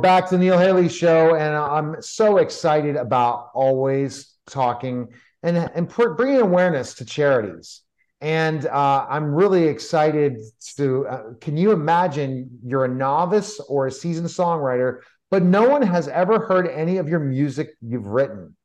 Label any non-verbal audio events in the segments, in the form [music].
Back to Neil Haley show, and I'm so excited about always talking and and bringing awareness to charities. And uh, I'm really excited to. Uh, can you imagine you're a novice or a seasoned songwriter, but no one has ever heard any of your music you've written.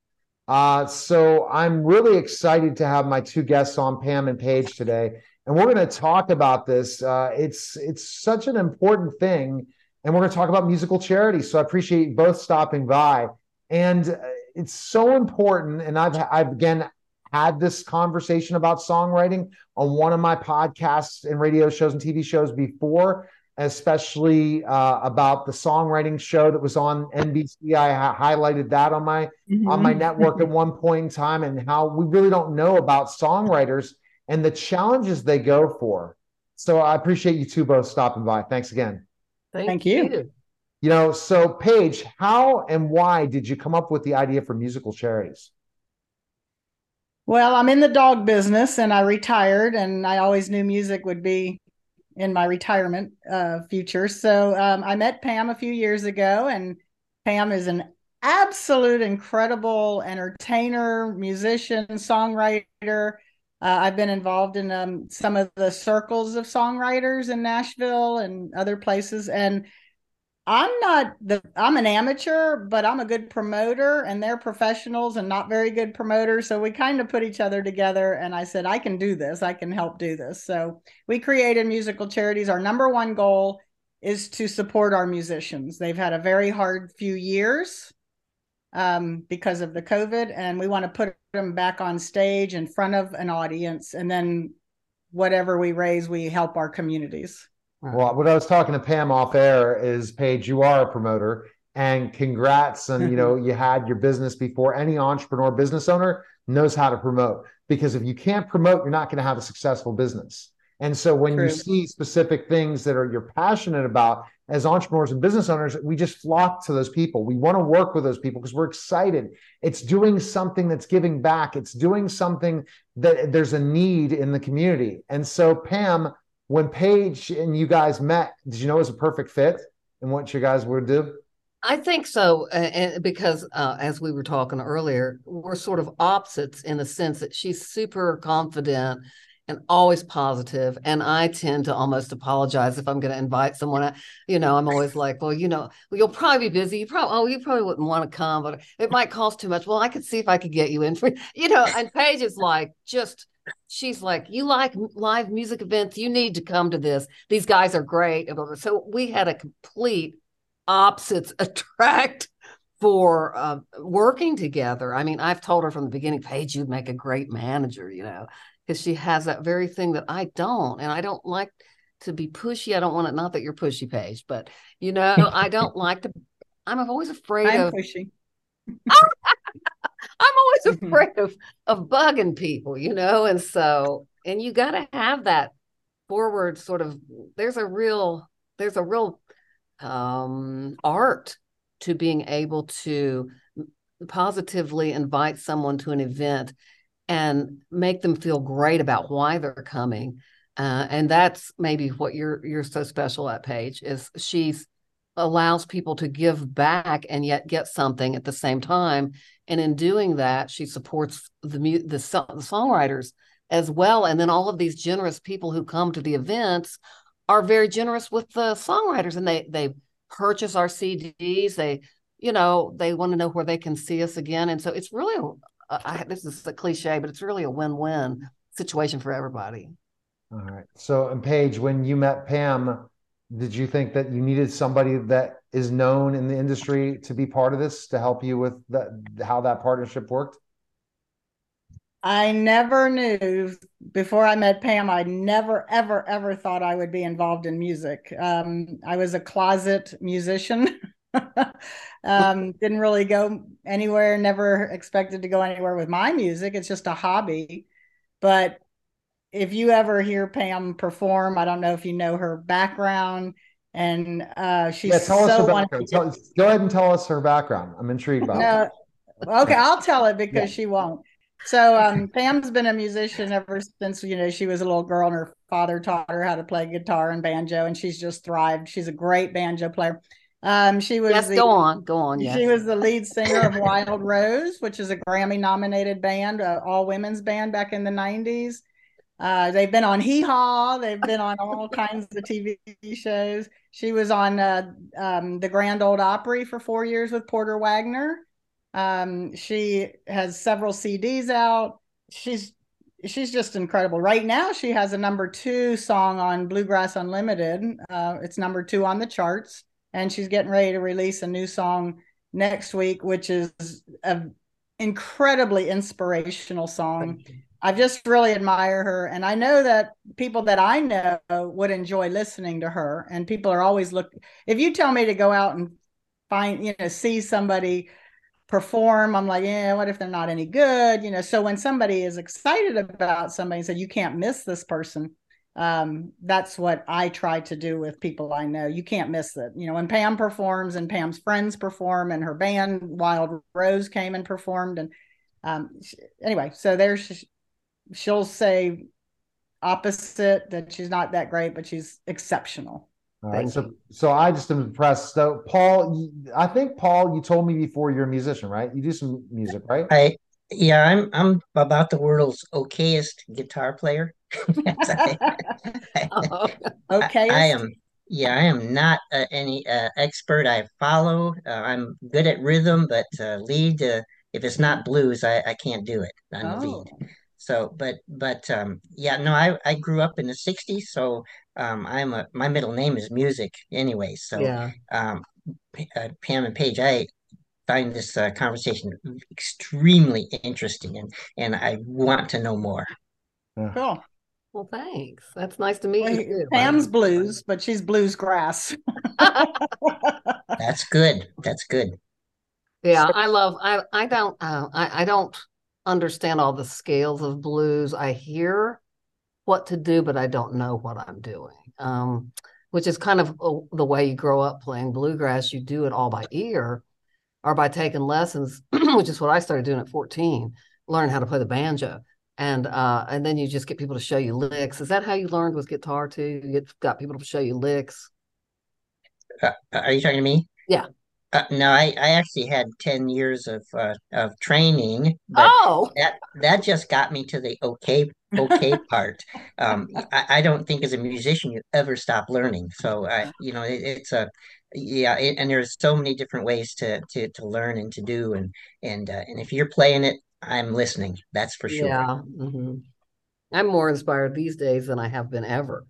Uh, so I'm really excited to have my two guests on, Pam and Paige, today, and we're going to talk about this. Uh, it's it's such an important thing, and we're going to talk about musical charity. So I appreciate you both stopping by, and uh, it's so important. And I've I've again had this conversation about songwriting on one of my podcasts and radio shows and TV shows before especially uh, about the songwriting show that was on NBC. I ha- highlighted that on my mm-hmm. on my network at one point in time, and how we really don't know about songwriters and the challenges they go for. So I appreciate you two both stopping by. Thanks again. Thank, Thank you. you. You know, so Paige, how and why did you come up with the idea for musical charities? Well, I'm in the dog business and I retired, and I always knew music would be in my retirement uh, future. So um, I met Pam a few years ago, and Pam is an absolute incredible entertainer, musician, songwriter. Uh, I've been involved in um, some of the circles of songwriters in Nashville and other places, and I'm not the I'm an amateur, but I'm a good promoter and they're professionals and not very good promoters. So we kind of put each other together and I said, I can do this. I can help do this. So we created musical charities. Our number one goal is to support our musicians. They've had a very hard few years um, because of the COVID, and we want to put them back on stage in front of an audience. And then whatever we raise, we help our communities. Well, what I was talking to Pam off air is, Paige, you are a promoter, and congrats. And you know, you had your business before. Any entrepreneur, business owner knows how to promote because if you can't promote, you're not going to have a successful business. And so when True. you see specific things that are you're passionate about as entrepreneurs and business owners, we just flock to those people. We want to work with those people because we're excited. It's doing something that's giving back. It's doing something that there's a need in the community. And so Pam, when Paige and you guys met, did you know it was a perfect fit and what you guys would do? I think so, and because uh, as we were talking earlier, we're sort of opposites in the sense that she's super confident and always positive, and I tend to almost apologize if I'm going to invite someone. You know, I'm always like, well, you know, well, you'll probably be busy. You probably, oh, you probably wouldn't want to come, but it might cost too much. Well, I could see if I could get you in for, [laughs] you know. And Paige is like, just she's like, You like live music events? You need to come to this. These guys are great. So we had a complete opposites [laughs] attract for uh, working together. I mean, I've told her from the beginning, Paige, you'd make a great manager, you know, because she has that very thing that I don't. And I don't like to be pushy. I don't want it, not that you're pushy, Paige, but, you know, I don't [laughs] like to, I'm always afraid I'm of. pushy. [laughs] I'm always [laughs] mm-hmm. afraid of of bugging people, you know, and so and you got to have that forward sort of. There's a real there's a real um, art to being able to positively invite someone to an event and make them feel great about why they're coming. Uh, and that's maybe what you're you're so special at Paige is she's allows people to give back and yet get something at the same time. And in doing that, she supports the the, the songwriters as well. And then all of these generous people who come to the events are very generous with the songwriters, and they they purchase our CDs. They you know they want to know where they can see us again, and so it's really I, this is a cliche, but it's really a win win situation for everybody. All right. So, and Paige, when you met Pam, did you think that you needed somebody that is known in the industry to be part of this to help you with that how that partnership worked i never knew before i met pam i never ever ever thought i would be involved in music um, i was a closet musician [laughs] um, didn't really go anywhere never expected to go anywhere with my music it's just a hobby but if you ever hear Pam perform, I don't know if you know her background, and uh, she's yeah, tell so us her background. Tell, go ahead and tell us her background. I'm intrigued about no, it. Okay, I'll tell it because yeah. she won't. So um, Pam's been a musician ever since you know she was a little girl, and her father taught her how to play guitar and banjo, and she's just thrived. She's a great banjo player. Um, she was yes. the, go on, go on. Yes. She was the lead singer of Wild Rose, which is a Grammy-nominated band, uh, all women's band back in the '90s. Uh, they've been on Hee Haw. They've been on all kinds of TV shows. She was on uh, um, the Grand Ole Opry for four years with Porter Wagoner. Um, she has several CDs out. She's she's just incredible. Right now, she has a number two song on Bluegrass Unlimited. Uh, it's number two on the charts, and she's getting ready to release a new song next week, which is an incredibly inspirational song. I just really admire her, and I know that people that I know would enjoy listening to her. And people are always looking. If you tell me to go out and find, you know, see somebody perform i'm like yeah what if they're not any good you know so when somebody is excited about somebody and said you can't miss this person um, that's what i try to do with people i know you can't miss it you know when pam performs and pam's friends perform and her band wild rose came and performed and um, anyway so there's she'll say opposite that she's not that great but she's exceptional all right. So, so I just am impressed. So, Paul, I think Paul, you told me before you're a musician, right? You do some music, right? I yeah, I'm I'm about the world's okayest guitar player. I, [laughs] oh, okay. I, I, am. Yeah, I am not uh, any uh, expert. I follow. Uh, I'm good at rhythm, but uh, lead. Uh, if it's not blues, I, I can't do it on oh. lead. So, but but um, yeah, no, I I grew up in the '60s, so um, I'm a my middle name is music anyway. So yeah. um, uh, Pam and Paige, I find this uh, conversation extremely interesting, and and I want to know more. Cool. Well, thanks. That's nice to meet well, you. Pam's blues, but she's blues grass. That's good. That's good. Yeah, I love. I I don't. Uh, I I don't understand all the scales of blues. I hear what to do, but I don't know what I'm doing. Um, which is kind of uh, the way you grow up playing bluegrass. You do it all by ear or by taking lessons, [clears throat] which is what I started doing at 14, learn how to play the banjo. And uh, and then you just get people to show you licks. Is that how you learned with guitar too? You get, got people to show you licks. Uh, are you talking to me? Yeah. Uh, no, I, I actually had 10 years of uh, of training. oh, that that just got me to the okay okay [laughs] part. Um, I, I don't think as a musician you ever stop learning. So I, you know, it, it's a yeah, it, and there's so many different ways to to to learn and to do, and and uh, and if you're playing it, I'm listening. That's for sure. Yeah, mm-hmm. I'm more inspired these days than I have been ever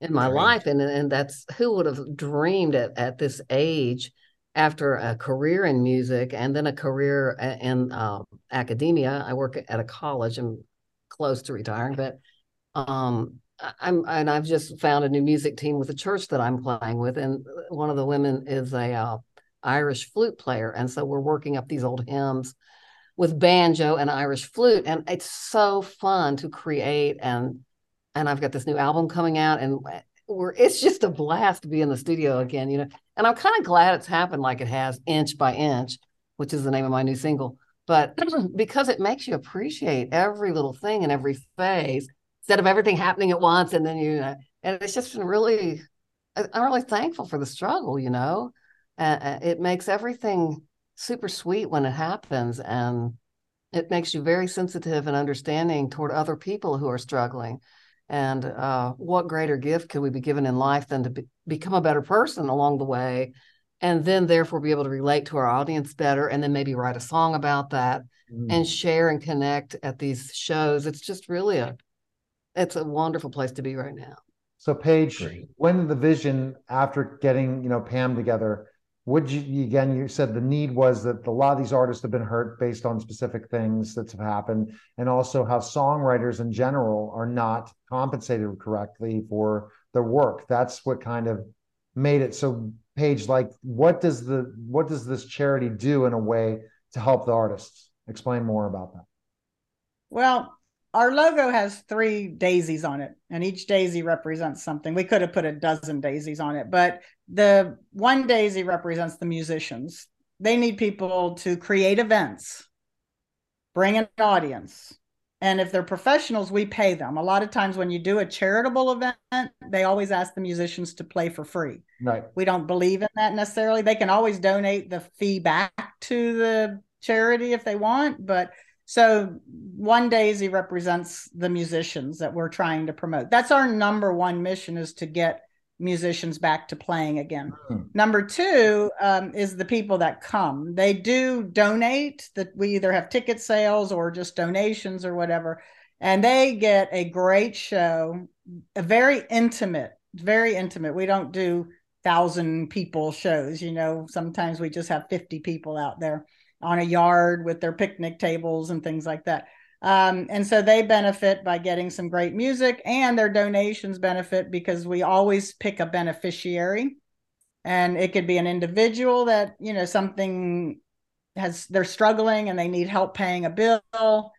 in my right. life, and and that's who would have dreamed at at this age after a career in music and then a career in uh, academia. I work at a college. I'm close to retiring, but um, I'm and I've just found a new music team with the church that I'm playing with, and one of the women is a uh, Irish flute player, and so we're working up these old hymns with banjo and Irish flute, and it's so fun to create and and I've got this new album coming out, and we're it's just a blast to be in the studio again, you know. And I'm kind of glad it's happened like it has, inch by inch, which is the name of my new single. But [clears throat] because it makes you appreciate every little thing in every phase instead of everything happening at once, and then you and it's just been really, I'm really thankful for the struggle, you know. Uh, it makes everything super sweet when it happens, and it makes you very sensitive and understanding toward other people who are struggling and uh, what greater gift could we be given in life than to be, become a better person along the way? And then, therefore, be able to relate to our audience better and then maybe write a song about that mm. and share and connect at these shows. It's just really a, it's a wonderful place to be right now. So, Paige, Great. when did the vision after getting, you know, Pam together, would you again you said the need was that a lot of these artists have been hurt based on specific things that have happened and also how songwriters in general are not compensated correctly for their work. That's what kind of made it so Paige like what does the what does this charity do in a way to help the artists? Explain more about that. Well our logo has three daisies on it and each daisy represents something. We could have put a dozen daisies on it but the one daisy represents the musicians they need people to create events bring an audience And if they're professionals, we pay them. A lot of times when you do a charitable event, they always ask the musicians to play for free. Right. We don't believe in that necessarily. They can always donate the fee back to the charity if they want, but so one daisy represents the musicians that we're trying to promote. That's our number one mission is to get musicians back to playing again. Mm. Number two um, is the people that come. They do donate. That we either have ticket sales or just donations or whatever, and they get a great show, a very intimate, very intimate. We don't do thousand people shows. You know, sometimes we just have fifty people out there on a yard with their picnic tables and things like that. Um, and so they benefit by getting some great music, and their donations benefit because we always pick a beneficiary. And it could be an individual that, you know, something has, they're struggling and they need help paying a bill,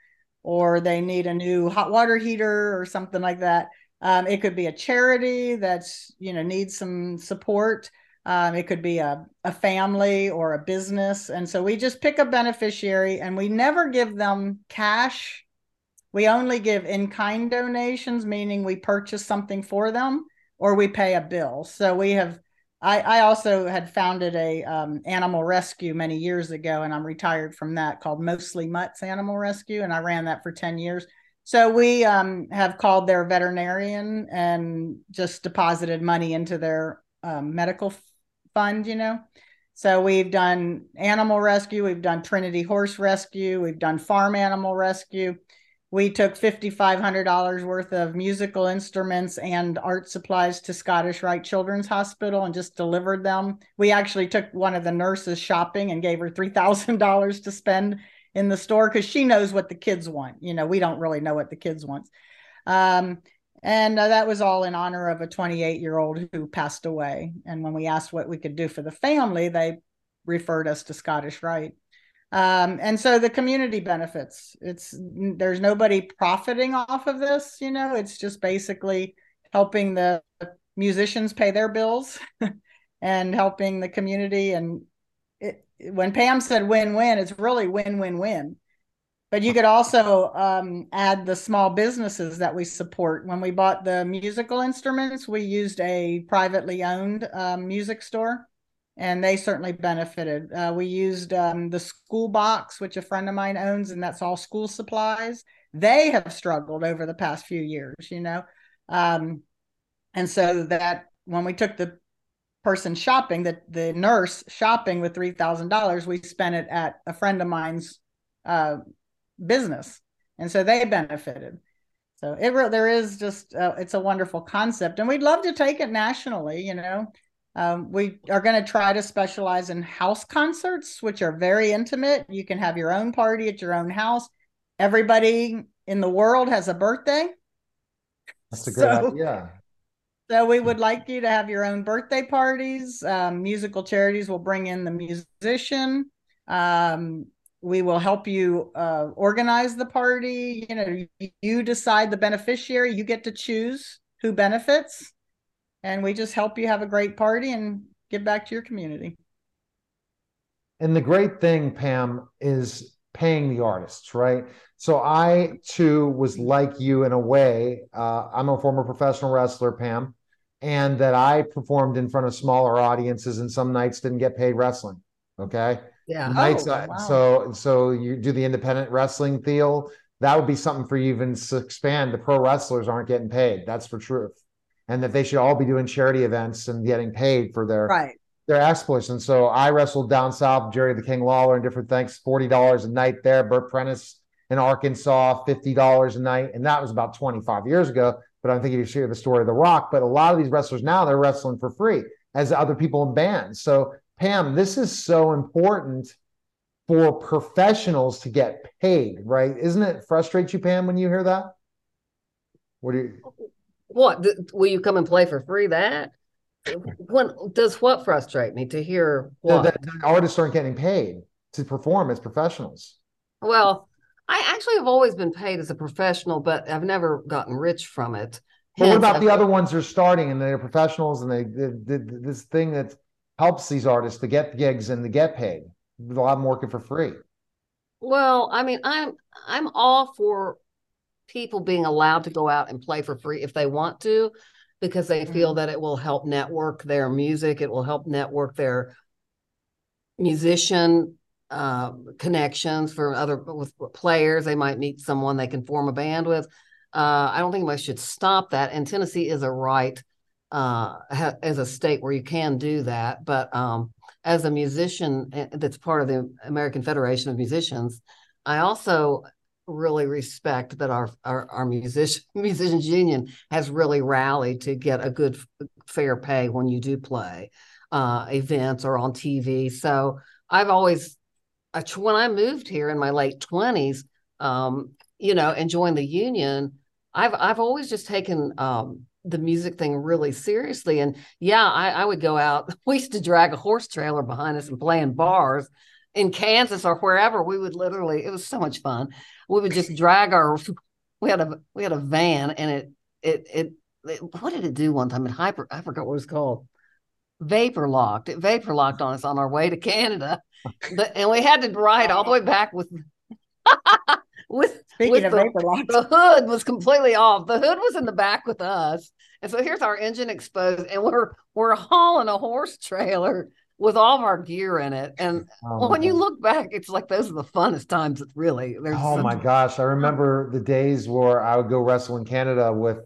or they need a new hot water heater or something like that. Um, it could be a charity that's, you know, needs some support. Um, it could be a, a family or a business. And so we just pick a beneficiary and we never give them cash. We only give in kind donations, meaning we purchase something for them or we pay a bill. So we have, I, I also had founded a um, animal rescue many years ago and I'm retired from that called Mostly Mutts Animal Rescue. And I ran that for 10 years. So we um, have called their veterinarian and just deposited money into their um, medical fund, you know. So we've done animal rescue, we've done Trinity Horse Rescue, we've done farm animal rescue. We took $5,500 worth of musical instruments and art supplies to Scottish Rite Children's Hospital and just delivered them. We actually took one of the nurses shopping and gave her $3,000 to spend in the store because she knows what the kids want. You know, we don't really know what the kids want. Um, and uh, that was all in honor of a 28 year old who passed away. And when we asked what we could do for the family, they referred us to Scottish Rite. Um, and so the community benefits. It's there's nobody profiting off of this, you know. It's just basically helping the musicians pay their bills [laughs] and helping the community. And it, when Pam said win-win, it's really win-win-win but you could also um, add the small businesses that we support. When we bought the musical instruments, we used a privately owned um, music store, and they certainly benefited. Uh, we used um, the school box, which a friend of mine owns, and that's all school supplies. They have struggled over the past few years, you know, um, and so that when we took the person shopping, the the nurse shopping with three thousand dollars, we spent it at a friend of mine's uh, business. And so they benefited. So it there is just uh, it's a wonderful concept. And we'd love to take it nationally you know. Um, we are going to try to specialize in house concerts which are very intimate. You can have your own party at your own house. Everybody in the world has a birthday. That's a good so, idea. so we would like you to have your own birthday parties. Um, musical charities will bring in the musician. Um, we will help you uh, organize the party you know you decide the beneficiary you get to choose who benefits. And we just help you have a great party and give back to your community. And the great thing pam is paying the artists right? So i too was like you in a way uh, i'm a former professional wrestler pam and that i performed in front of smaller audiences and some nights didn't get paid wrestling okay yeah. Nights, oh, wow. So so you do the independent wrestling deal. That would be something for you even to expand. The pro wrestlers aren't getting paid. That's for truth. And that they should all be doing charity events and getting paid for their right their exploits. And so I wrestled down south, Jerry the King Lawler and different things, forty dollars a night there. Bert Prentice in Arkansas, fifty dollars a night, and that was about twenty five years ago. But I'm thinking you share the story of The Rock. But a lot of these wrestlers now they're wrestling for free as other people in bands. So Pam, this is so important for professionals to get paid, right? Isn't it frustrate you, Pam, when you hear that? What do you? What will you come and play for free? That when does what frustrate me to hear what that, that artists aren't getting paid to perform as professionals. Well, I actually have always been paid as a professional, but I've never gotten rich from it. But what about I've, the other ones who are starting and they're professionals and they, they, they this thing that helps these artists to get gigs and to get paid. A lot of them working for free. Well, I mean, I'm I'm all for people being allowed to go out and play for free if they want to, because they feel Mhm. that it will help network their music, it will help network their musician uh, connections for other with players. They might meet someone they can form a band with. Uh, I don't think we should stop that. And Tennessee is a right uh, ha- as a state where you can do that. But um, as a musician eh, that's part of the American Federation of Musicians, I also really respect that our our, our musician [laughs] musicians union has really rallied to get a good fair pay when you do play uh, events or on TV. So I've always when I moved here in my late twenties, um, you know, and joined the union, I've I've always just taken um, the music thing really seriously. And yeah, I, I would go out. [laughs] We used to drag a horse trailer behind us and play in bars in Kansas or wherever. We would literally. It was so much fun. We would just drag our. [laughs] We had a we had a van, and it it it. it what did it do one time? It hyper. I forgot what it was called vapor locked. It vapor locked on us on our way to Canada, [laughs] but, and we had to ride all the way back with with Speaking with the, the hood was completely off. The hood was in the back with us, and so here's our engine exposed, and we're we're hauling a horse trailer with all of our gear in it. And Oh, when you look back, it's like those are the funnest times. It's really there's Oh my gosh. I remember the days where I would go wrestle in Canada with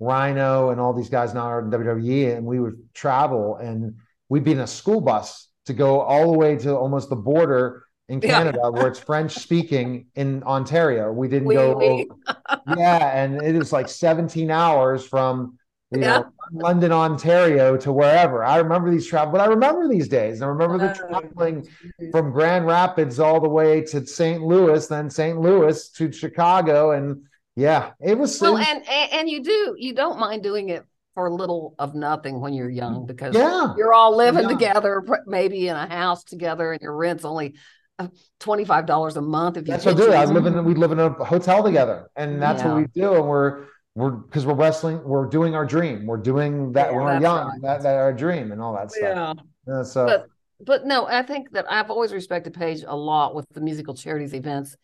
Rhyno and all these guys now are in WWE, and we would travel and we'd be in a school bus to go all the way to almost the border in Yeah. Canada where it's French speaking in Ontario. We didn't Oui, go oui. [laughs] yeah, and it is like 17 hours from you Yeah. know London, Ontario to wherever. I remember these travel, but I remember these days. I remember the Oh. traveling from Grand Rapids all the way to St. Louis, then St. Louis to Chicago, and yeah, it was. well, and, and you do you don't mind doing it for a little of nothing when you're young because yeah, you're all living Yeah. together, maybe in a house together, and your rent's only uh, twenty five dollars a month. If you that's what I do. I live in we live in a hotel together, and that's Yeah. what we do. And we're we're because we're wrestling, we're doing our dream. We're doing that Yeah, we're young, right. that, that our dream and all that stuff. Yeah. Yeah, so But but no, I think that I've always respected Paige a lot with the musical charities events,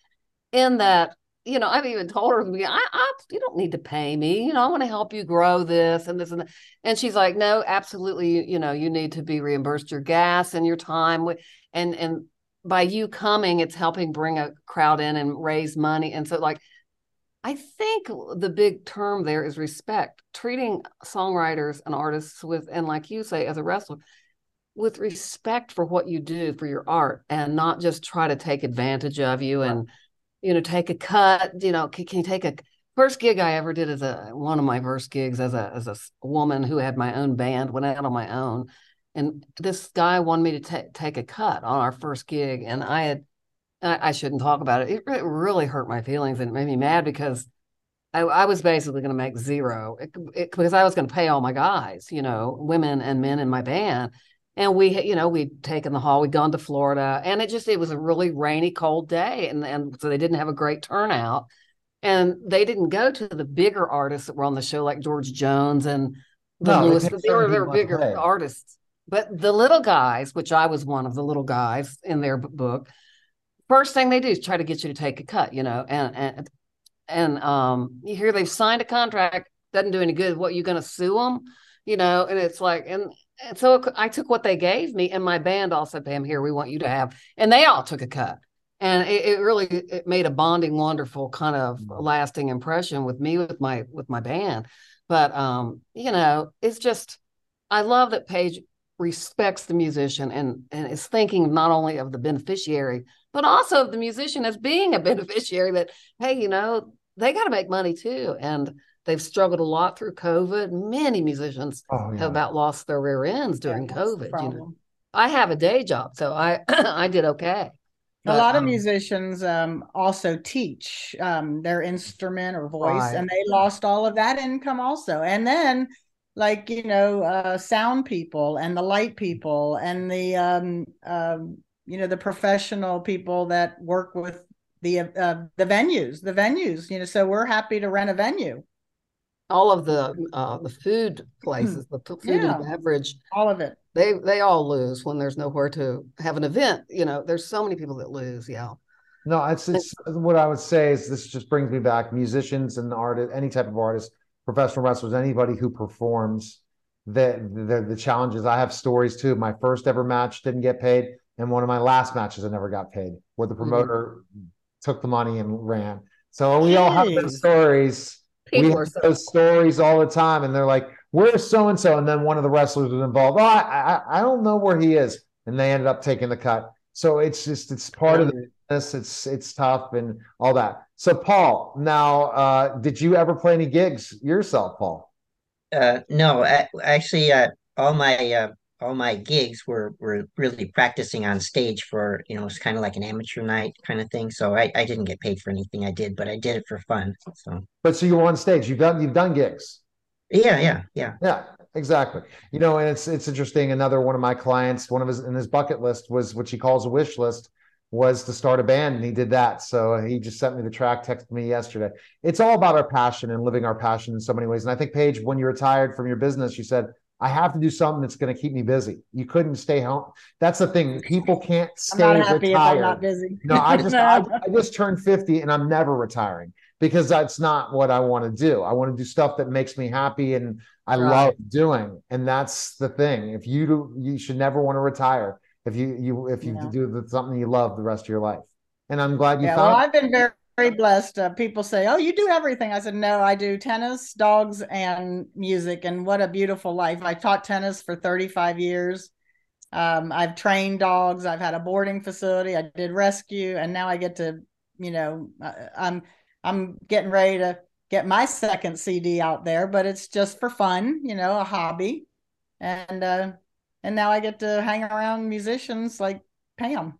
in that you know I've even told her I, I you don't need to pay me, you know I want to help you grow this and this and that. and she's like, no, absolutely, you, you know you need to be reimbursed your gas and your time with and and by you coming, it's helping bring a crowd in and raise money, and so like. I think the big term there is respect, treating songwriters and artists with, and like you say, as a wrestler, with respect for what you do for your art and not just try to take advantage of you and you know take a cut you know can, can you take a first gig i ever did as a one of my first gigs as a as a woman who had my own band went out on my own and this guy wanted me to ta- take a cut on our first gig and i had I, I shouldn't talk about it. it it really hurt my feelings and it made me mad because I, I was basically going to make zero it, it- because I was going to pay all my guys, you know, women and men in my band. And we, had- you know, we'd taken the hall, we'd gone to Florida, and it just it was a really rainy, cold day, and and so they didn't have a great turnout, and they didn't go to the bigger artists that were on the show like George Jones and the No, they Lewis. picked They were they were people not to bigger artists, but the little guys, which I was one of the little guys in their book, first thing they do is try to get you to take a cut, you know, and and and um, you hear they've signed a contract, doesn't do any good. What you going to sue them, you know? And it's like, and and so I took what they gave me, and my band also, Pam, here we want you to have, and they all took a cut, and it, it really it made a bonding, wonderful kind of lasting impression with me with my with my band. But um, you know, it's just I love that Paige respects the musician and and is thinking not only of the beneficiary but also of the musician as being a [laughs] beneficiary that hey you know they got to make money too and they've struggled a lot through covid many musicians oh yeah. have about lost their rear ends during the covid you know i have a day job so i [clears throat] i did okay a lot of um, musicians um, also teach um, their instrument or voice, Right. and they lost all of that income also. And then, like you know, uh, sound people and the light people and the um, um, you know the professional people that work with the uh, the venues, the venues. You know, so we're happy to rent a venue, all of the uh the food places the food Yeah. and beverage all of it. they they all lose when there's nowhere to have an event you know there's so many people that lose yeah No, it's it's what I would say is this just brings me back. Musicians and artists, any type of artist, professional wrestlers, anybody who performs, the, the the challenges. I have stories too. My first ever match didn't get paid, and one of my last matches I never got paid, where the Mm-hmm. promoter took the money and ran. So we all have those stories. People we are have so those stories all the time, and they're like, "Where's so and so?" And then one of the wrestlers was involved. Oh, I, I I don't know where he is, and they ended up taking the cut. So it's just it's part of the business. It's it's tough and all that. So Paul, now, uh, did you ever play any gigs yourself, Paul? Uh, no, I, actually, uh, all my uh, all my gigs were were really practicing on stage for, you know, it's kind of like an amateur night kind of thing. So I, I didn't get paid for anything I did, but I did it for fun. So But so you were on stage. You've done you've done gigs. yeah, yeah, yeah. Yeah, exactly. You know, and it's it's interesting. Another one of my clients, one of his in his bucket list was what he calls a wish list, was to start a band, and he did that. So he just sent me the track, texted me yesterday. It's all about our passion and living our passion in so many ways. And I think Paige, when you retired from your business, you said, "I have to do something that's going to keep me busy." You couldn't stay home. That's the thing. People can't I'm stay not happy if I'm retired. not busy. No, I just No. I, [laughs] I just turned 50 and I'm never retiring because that's not what I want to do. I want to do stuff that makes me happy and I Right. love doing. And that's the thing. If you do, you should never want to retire if you you if you No. do the- something you love the rest of your life. And I'm glad you yeah, well, I've been very, very blessed. Uh, people say, "Oh, you do everything." I said, "No, I do tennis, dogs, and music." And what a beautiful life! I taught tennis for 35 years. Um, I've trained dogs. I've had a boarding facility. I did rescue, and now I get to, you know, I- I'm I'm getting ready to get my second CD out there, but it's just for fun, you know, a hobby, and uh, and now I get to hang around musicians like Pam.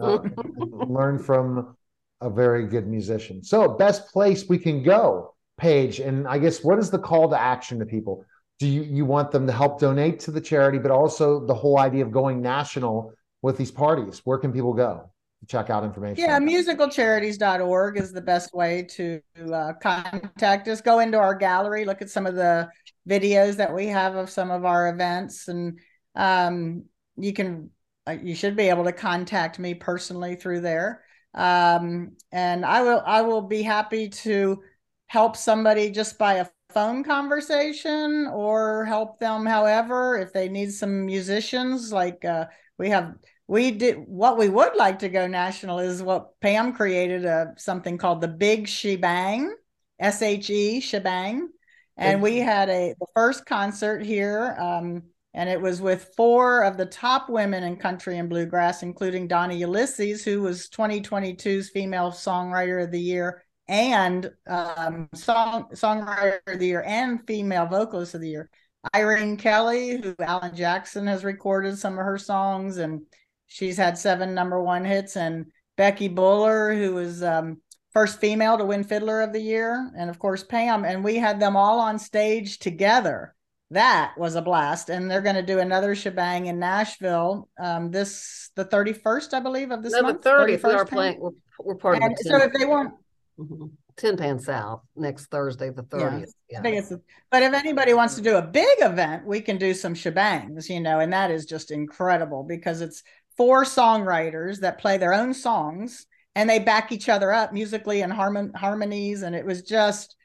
uh, learn from a very good musician. So, best place we can go, Paige. And I guess what is the call to action to people? Do you, you want them to help donate to the charity, but also the whole idea of going national with these parties? Where can people go to check out information? Yeah, musicalcharities.org is the best way to uh, contact us. Go into our gallery, look at some of the videos that we have of some of our events, and um, you can uh, you should be able to contact me personally through there. Um, and I will I will be happy to help somebody just by a phone conversation or help them however if they need some musicians like uh, we have we did what we would like to go national is what Pam created a something called the Big Shebang, S H E Shebang, and we had a the first concert here, um, and it was with four of the top women in country and bluegrass, including Donna Ulisse, who was 2022's Female Songwriter of the Year and um, song songwriter of the year and female vocalist of the year. Irene Kelley, who Alan Jackson has recorded some of her songs, and she's had seven number one hits. And Becky Buller, who was um, first female to win Fiddler of the Year, and of course Pam. And we had them all on stage together. That was a blast, and they're going to do another shebang in Nashville. Um, this the thirty first, I believe, of this no, the month. thirtieth. We are 31st, playing. We're, we're part of And the so if they want, Mhm. Tin Pan South next Thursday, the thirtieth. I Yeah. think it's, but if anybody wants to do a big event, we can do some shebangs, you know, and that is just incredible because it's four songwriters that play their own songs and they back each other up musically and harmon- harmonies, and it was just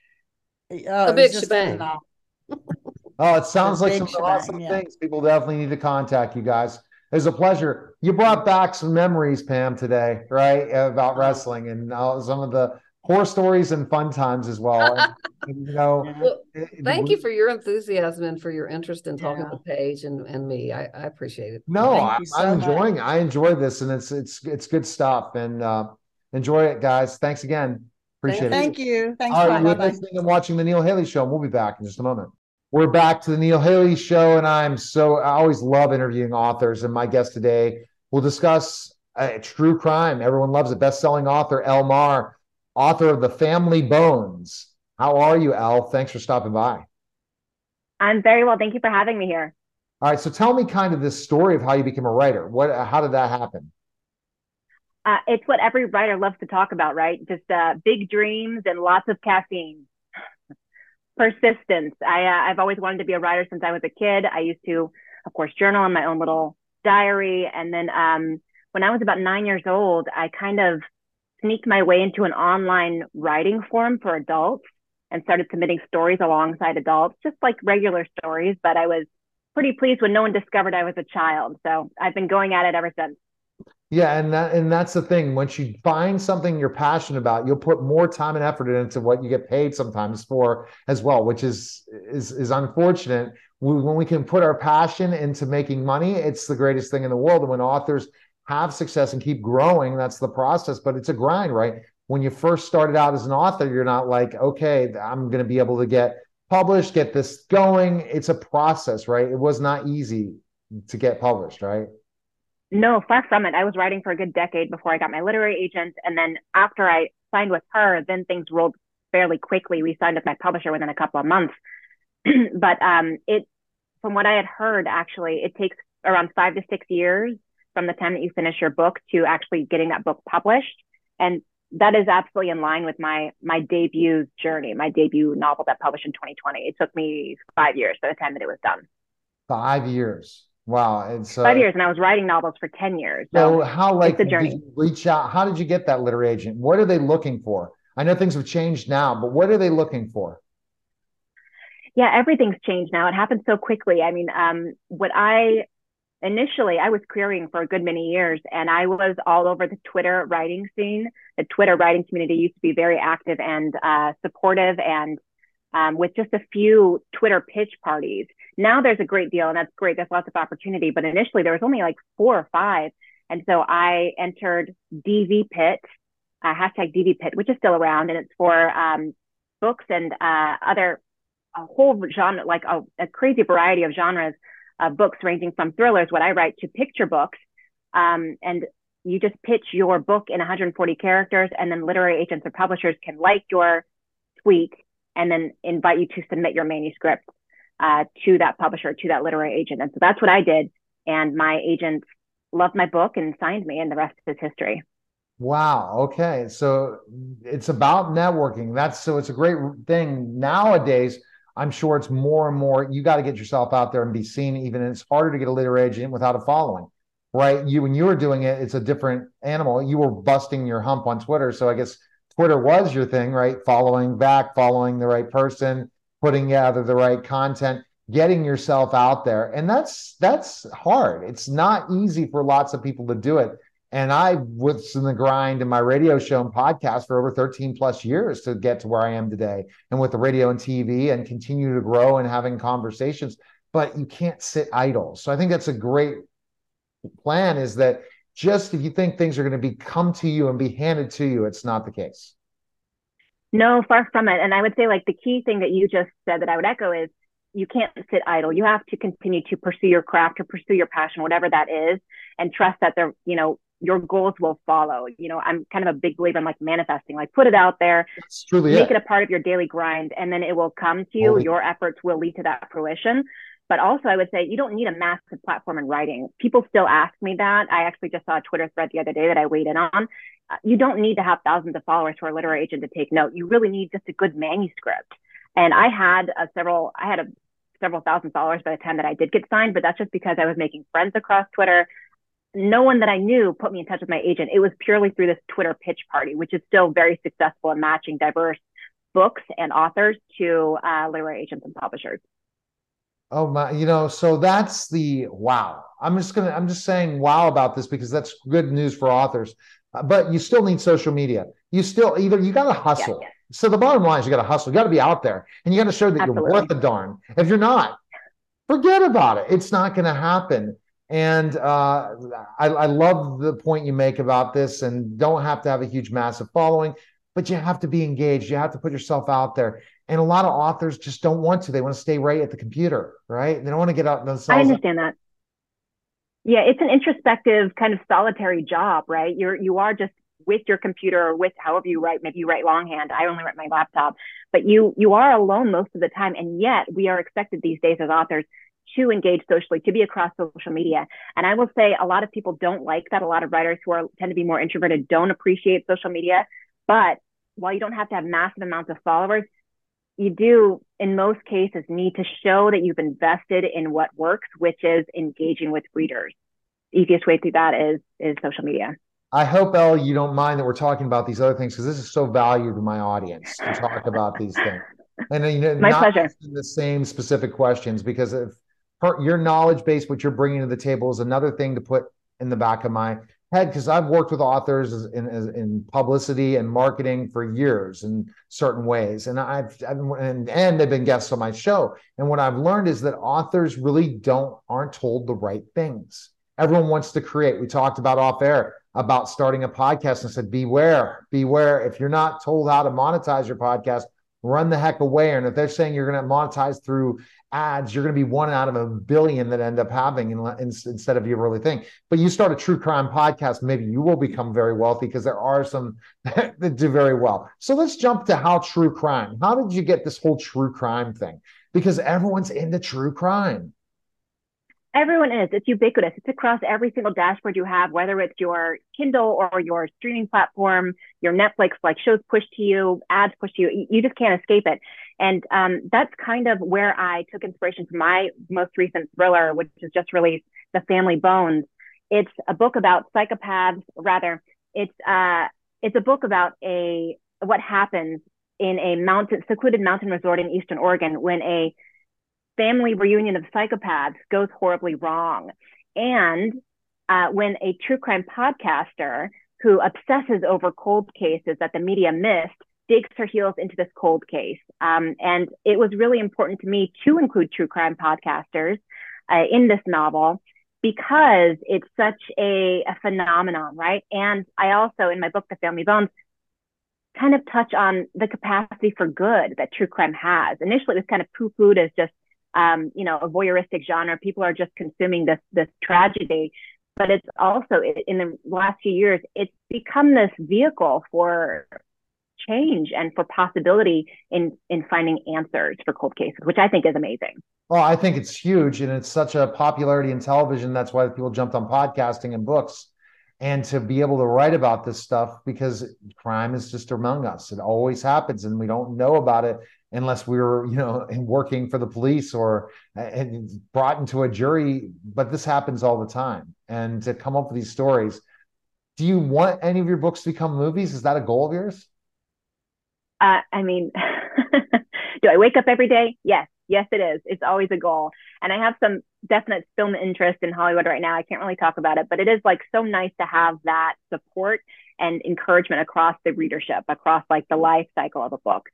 oh, it was big shebang. [laughs] phenomenal. Oh, it sounds like some shebang, awesome yeah. things. People definitely need to contact you guys. It was a pleasure. You brought back some memories, Pam, today, right? About wrestling and uh, some of the horror stories and fun times as well. And, [laughs] and, you know, Well, it- Thank you for your enthusiasm and for your interest in talking Yeah. with Paige and, and me. I, I appreciate it. No, I, you so I'm much. enjoying. I enjoy this, and it's it's it's good stuff. And uh, enjoy it, guys. Thanks again. Appreciate it. Thank you. Thanks, All Paul. you're listening and watching the Neil Haley Show, and we'll be back in just a moment. We're back to the Neil Haley Show, and I'm so I always love interviewing authors. And my guest today will discuss uh, true crime. Everyone loves it. Best-selling author Elle Marr, author of The Family Bones. How are you, Elle? Thanks for stopping by. I'm very well. Thank you for having me here. All right, so tell me kind of this story of how you became a writer. What? How did that happen? Uh, it's what every writer loves to talk about, right? Just uh, big dreams and lots of caffeine. Persistence. I, uh, I've always wanted to be a writer since I was a kid. I used to, of course, journal in my own little diary. And then um, when I was about nine years old, I kind of sneaked my way into an online writing forum for adults and started submitting stories alongside adults, just like regular stories. But I was pretty pleased when no one discovered I was a child. So I've been going at it ever since. Yeah, and that and that's the thing. Once you find something you're passionate about, you'll put more time and effort into what you get paid sometimes for as well, which is is is unfortunate. when we can put our passion into making money, it's the greatest thing in the world. And when authors have success and keep growing, that's the process. But it's a grind, right? When you first started out as an author, you're not like, okay, I'm going to be able to get published, get this going. It's a process, right? It was not easy to get published, right? No, far from it. I was writing for a good decade before I got my literary agent. And then after I signed with her, then things rolled fairly quickly. We signed with my publisher within a couple of months. [clears throat] but um, it, from what I had heard, actually, it takes around five to six years from the time that you finish your book to actually getting that book published. And that is absolutely in line with my my debut journey, my debut novel that published in 2020. It took me five years by the time that it was done. Five years. Wow, it's uh, five years, and I was writing novels for ten years. So, so how like did you reach out? How did you get that literary agent? What are they looking for? I know things have changed now, but what are they looking for? Yeah, everything's changed now. It happened so quickly. I mean, um, what I initially I was querying for a good many years, and I was all over the Twitter writing scene. The Twitter writing community used to be very active and uh, supportive, and um, with just a few Twitter pitch parties now there's a great deal and that's great. There's lots of opportunity. But initially there was only like four or five. And so I entered DV Pit, uh, hashtag DV Pit, which is still around and it's for um, books and uh, other, a whole genre, like a, a crazy variety of genres of books ranging from thrillers, what I write, to picture books. Um, and you just pitch your book in 140 characters and then literary agents or publishers can like your tweet and then invite you to submit your manuscript uh, to that publisher, to that literary agent. And so that's what I did. And my agent loved my book and signed me, and the rest is history. Wow. Okay. So it's about networking. That's so it's a great thing nowadays. I'm sure it's more and more. You got to get yourself out there and be seen. Even it's harder to get a literary agent without a following, right? You when you were doing it, it's a different animal. You were busting your hump on Twitter, so I guess Twitter was your thing, right? Following back, following the right person, putting together the right content getting yourself out there. And that's that's hard. It's not easy for lots of people to do it. And i was in the grind in my radio show and podcast for over 13 plus years to get to where i am today and with the radio and tv and continue to grow and having conversations. But you can't sit idle. So i think that's a great plan is that just if you think things are going to be come to you and be handed to you it's not the case no, far from it. And I would say like the key thing that you just said that I would echo is you can't sit idle. You have to continue to pursue your craft or pursue your passion, whatever that is, and trust that there, you know, your goals will follow. You know, I'm kind of a big believer in like manifesting, like put it out there, make it. it. a part of your daily grind, and then it will come to you. Your efforts will lead to that fruition. But also, I would say you don't need a massive platform in writing. People still ask me that. I actually just saw a Twitter thread the other day that I weighed in on. Uh, you don't need to have thousands of followers for a literary agent to take note. You really need just a good manuscript. And I had a several, I had a several thousand followers by the time that I did get signed, but that's just because I was making friends across Twitter. No one that I knew put me in touch with my agent. It was purely through this Twitter pitch party, which is still very successful in matching diverse books and authors to uh, literary agents and publishers. Oh my, you know, so that's the wow. I'm just gonna, I'm just saying wow about this because that's good news for authors. Uh, but you still need social media. You still either you got to hustle. Yeah, yeah. So the bottom line is you got to hustle. You got to be out there, and you got to show that Absolutely. you're worth the darn. If you're not, forget about it. It's not going to happen. And uh, I, I love the point you make about this, and don't have to have a huge, massive following, but you have to be engaged. You have to put yourself out there. And a lot of authors just don't want to. They want to stay right at the computer, right? They don't want to get out themselves. I understand that. Yeah, it's an introspective kind of solitary job, right? You're you are just with your computer or with however you write. Maybe you write longhand. I only write my laptop, but you you are alone most of the time. And yet we are expected these days as authors to engage socially, to be across social media. And I will say a lot of people don't like that. A lot of writers who are tend to be more introverted don't appreciate social media. But while you don't have to have massive amounts of followers, you do in most cases need to show that you've invested in what works which is engaging with readers the easiest way through that is is social media I hope, Elle, you don't mind that we're talking about these other things because this is so valued to my audience to talk about these things. [laughs] And uh, you know, my pleasure. The same specific questions because if your knowledge base, what you're bringing to the table, is another thing to put in the back of my head because I've worked with authors in, in publicity and marketing for years in certain ways, and I've, I've and, and they've been guests on my show. And what I've learned is that authors really don't aren't told the right things. Everyone wants to create. We talked about off air about starting a podcast and said, beware, beware. If you're not told how to monetize your podcast, run the heck away. And if they're saying you're going to monetize through ads, you're going to be one out of a billion that end up having in, in, instead of you really think. But you start a true crime podcast, maybe you will become very wealthy because there are some [laughs] that do very well. So let's jump to how true crime. How did you get this whole true crime thing? Because everyone's into true crime. Everyone is. It's ubiquitous. It's across every single dashboard you have, whether it's your Kindle or your streaming platform, your Netflix, like shows pushed to you, ads pushed to you. You just can't escape it. And um, that's kind of where I took inspiration from my most recent thriller, which is just released, The Family Bones. It's a book about psychopaths. Rather, it's uh, it's a book about a what happens in a mountain secluded mountain resort in Eastern Oregon when a family reunion of psychopaths goes horribly wrong. And uh, when a true crime podcaster who obsesses over cold cases that the media missed digs her heels into this cold case. Um, and it was really important to me to include true crime podcasters uh, in this novel because it's such a, a phenomenon, right? And I also, in my book, The Family Bones, kind of touch on the capacity for good that true crime has. Initially, it was kind of poo-pooed as just um, you know, a voyeuristic genre. People are just consuming this this tragedy, but it's also in the last few years, it's become this vehicle for change and for possibility in in finding answers for cold cases, which I think is amazing. Well, I think it's huge, and it's such a popularity in television. That's why people jumped on podcasting and books, and to be able to write about this stuff because crime is just among us. It always happens, and we don't know about it unless we were, you know, [laughs] working for the police or brought into a jury. But this happens all the time. And to come up with these stories, do you want any of your books to become movies? Is that a goal of yours? Uh, I mean, [laughs] do I wake up every day? Yes, yes, it is. It's always a goal. And I have some definite film interest in Hollywood right now. I can't really talk about it, but it is like so nice to have that support and encouragement across the readership, across like the life cycle of a book.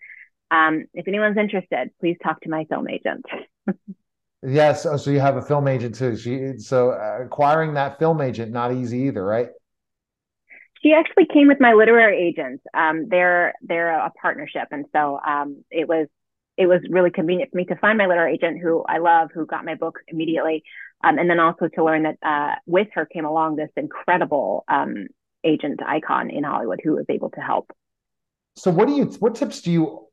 Um, if anyone's interested, please talk to my film agent. [laughs] yes. Oh, so you have a film agent too. She, so uh, acquiring that film agent, not easy either, right? She actually came with my literary agent. Um, they're they're a partnership, and so um, it was it was really convenient for me to find my literary agent, who I love, who got my book immediately, um, and then also to learn that uh, with her came along this incredible um, agent icon in Hollywood who was able to help. So, what do you? What tips do you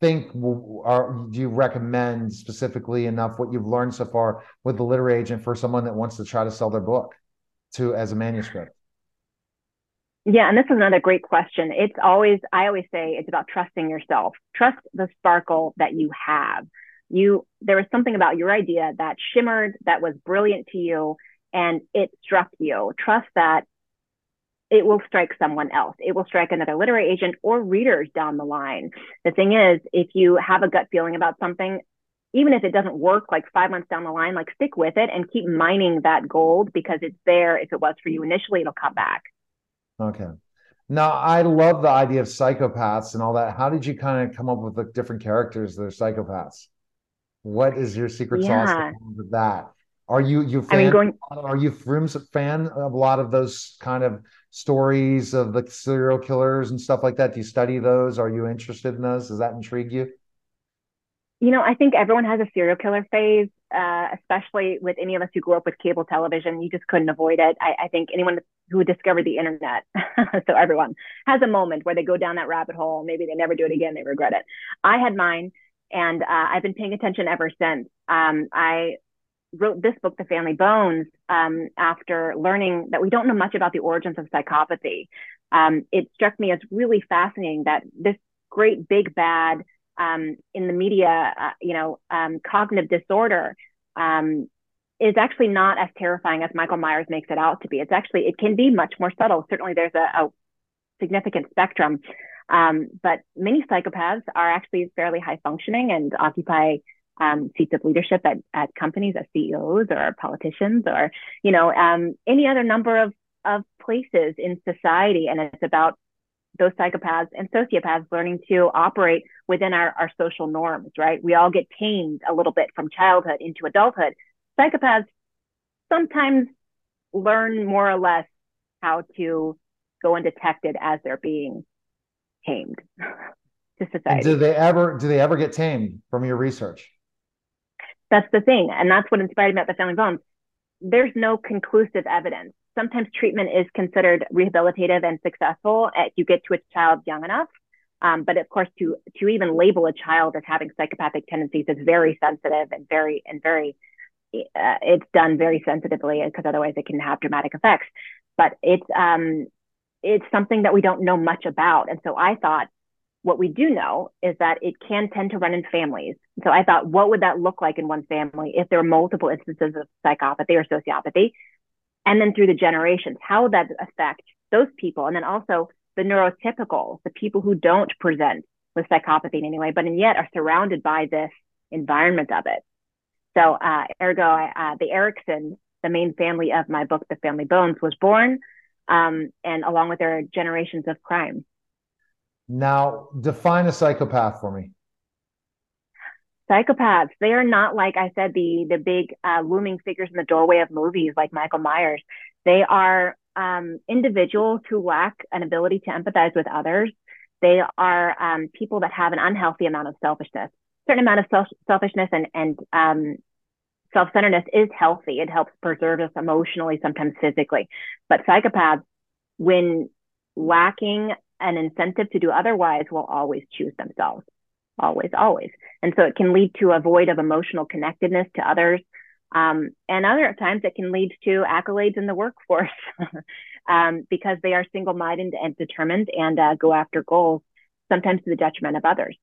think or do you recommend specifically enough what you've learned so far with the literary agent for someone that wants to try to sell their book to as a manuscript? Yeah, and this is another great question. It's always I always say it's about trusting yourself. Trust the sparkle that you have. You there was something about your idea that shimmered that was brilliant to you and it struck you. Trust that it will strike someone else. It will strike another literary agent or readers down the line. The thing is, if you have a gut feeling about something, even if it doesn't work like five months down the line, like stick with it and keep mining that gold because it's there. If it was for you initially, it'll come back. Okay. Now, I love the idea of psychopaths and all that. How did you kind of come up with the different characters that are psychopaths? What is your secret yeah. sauce with that? Are you you fan, I mean, going, are you Frooms a fan of a lot of those kind of stories of the serial killers and stuff like that? Do you study those? Are you interested in those? Does that intrigue you? You know, I think everyone has a serial killer phase, uh, especially with any of us who grew up with cable television. You just couldn't avoid it. I, I think anyone who discovered the internet, [laughs] so everyone has a moment where they go down that rabbit hole. Maybe they never do it again. They regret it. I had mine, and uh, I've been paying attention ever since. Um, I wrote this book, The Family Bones, um, after learning that we don't know much about the origins of psychopathy. Um, it struck me as really fascinating that this great big bad um, in the media, uh, you know, um, cognitive disorder, um, is actually not as terrifying as Michael Myers makes it out to be. It's actually it can be much more subtle. Certainly, there's a, a significant spectrum, um, but many psychopaths are actually fairly high functioning and occupy um, seats of leadership at, at companies as CEOs or politicians or you know um, any other number of of places in society. And it's about those psychopaths and sociopaths learning to operate within our, our social norms, right? We all get tamed a little bit from childhood into adulthood. Psychopaths sometimes learn more or less how to go undetected as they're being tamed [laughs] to society. And do they ever do they ever get tamed from your research? That's the thing. And that's what inspired me about the family bones. There's no conclusive evidence sometimes treatment is considered rehabilitative and successful if you get to a child young enough. Um, but of course, to to even label a child as having psychopathic tendencies is very sensitive and very and very uh, it's done very sensitively because otherwise it can have dramatic effects. But it's um, it's something that we don't know much about, and so I thought what we do know is that it can tend to run in families. So I thought, what would that look like in one family if there are multiple instances of psychopathy or sociopathy? and then through the generations, how would that affect those people, and then also the neurotypical, the people who don't present with psychopathy in any way, but yet are surrounded by this environment of it. So, uh, ergo, uh, the Eriksons, the main family of my book, The Family Bones, was born, um, and along with their generations of crime. Now, define a psychopath for me. Psychopaths they are not like i said the the big uh, looming figures in the doorway of movies like michael myers. They are um, individuals who lack an ability to empathize with others. They are um, people that have an unhealthy amount of selfishness. Certain amount of self- selfishness and and um, self-centeredness is healthy. It helps preserve us emotionally sometimes physically. But psychopaths when lacking an incentive to do otherwise will always choose themselves always, always. And so it can lead to a void of emotional connectedness to others. Um, and other times it can lead to accolades in the workforce [laughs] um, because they are single minded and determined and uh, go after goals, sometimes to the detriment of others.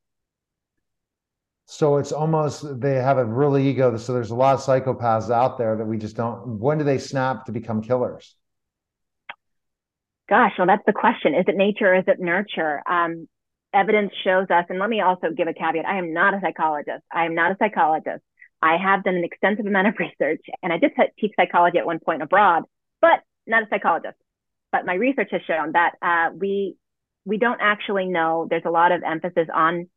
So it's almost they have a real ego. So there's a lot of psychopaths out there that we just don't. When do they snap to become killers? Gosh, well, that's the question. Is it nature or is it nurture? Um, evidence shows us, and let me also give a caveat I am not a psychologist. I am not a psychologist. I have done an extensive amount of [laughs] research, and I did teach psychology at one point abroad, but not a psychologist. But my research has shown that uh, we we don't actually know. There's a lot of emphasis on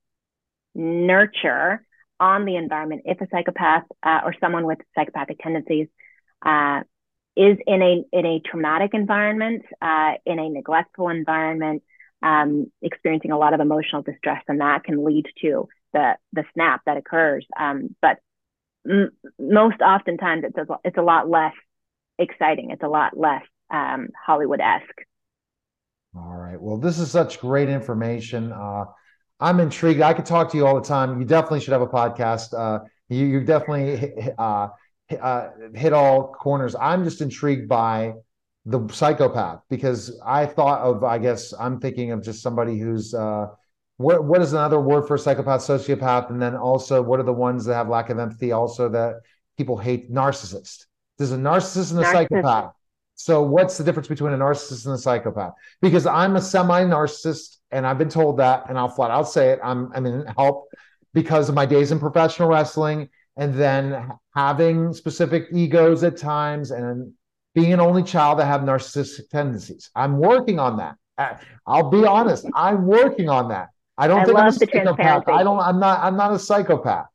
nurture on the environment. If a psychopath uh, or someone with psychopathic tendencies uh, is in a in a traumatic environment, uh, in a neglectful environment, um, experiencing a lot of emotional distress, and that can lead to the the snap that occurs. Um, but m- most oftentimes, it's a, it's a lot less exciting. It's a lot less um, Hollywood esque. All right. Well, this is such great information. Uh, I'm intrigued. I could talk to you all the time. You definitely should have a podcast. Uh, you, you definitely uh, uh, hit all corners. I'm just intrigued by the psychopath because I thought of, I guess I'm thinking of just somebody who's uh, what what is another word for psychopath, sociopath, and then also what are the ones that have lack of empathy? Also that people hate narcissist. There's a narcissist and a narcissist. psychopath. So what's the difference between a narcissist and a psychopath? Because I'm a semi-narcissist, and I've been told that, and I'll flat out say it. I'm I'm in help because of my days in professional wrestling, and then having specific egos at times, and being an only child, that have narcissistic tendencies. I'm working on that. I'll be honest. I'm working on that. I don't I think I'm a psychopath. I don't. I'm not. I'm not a psychopath.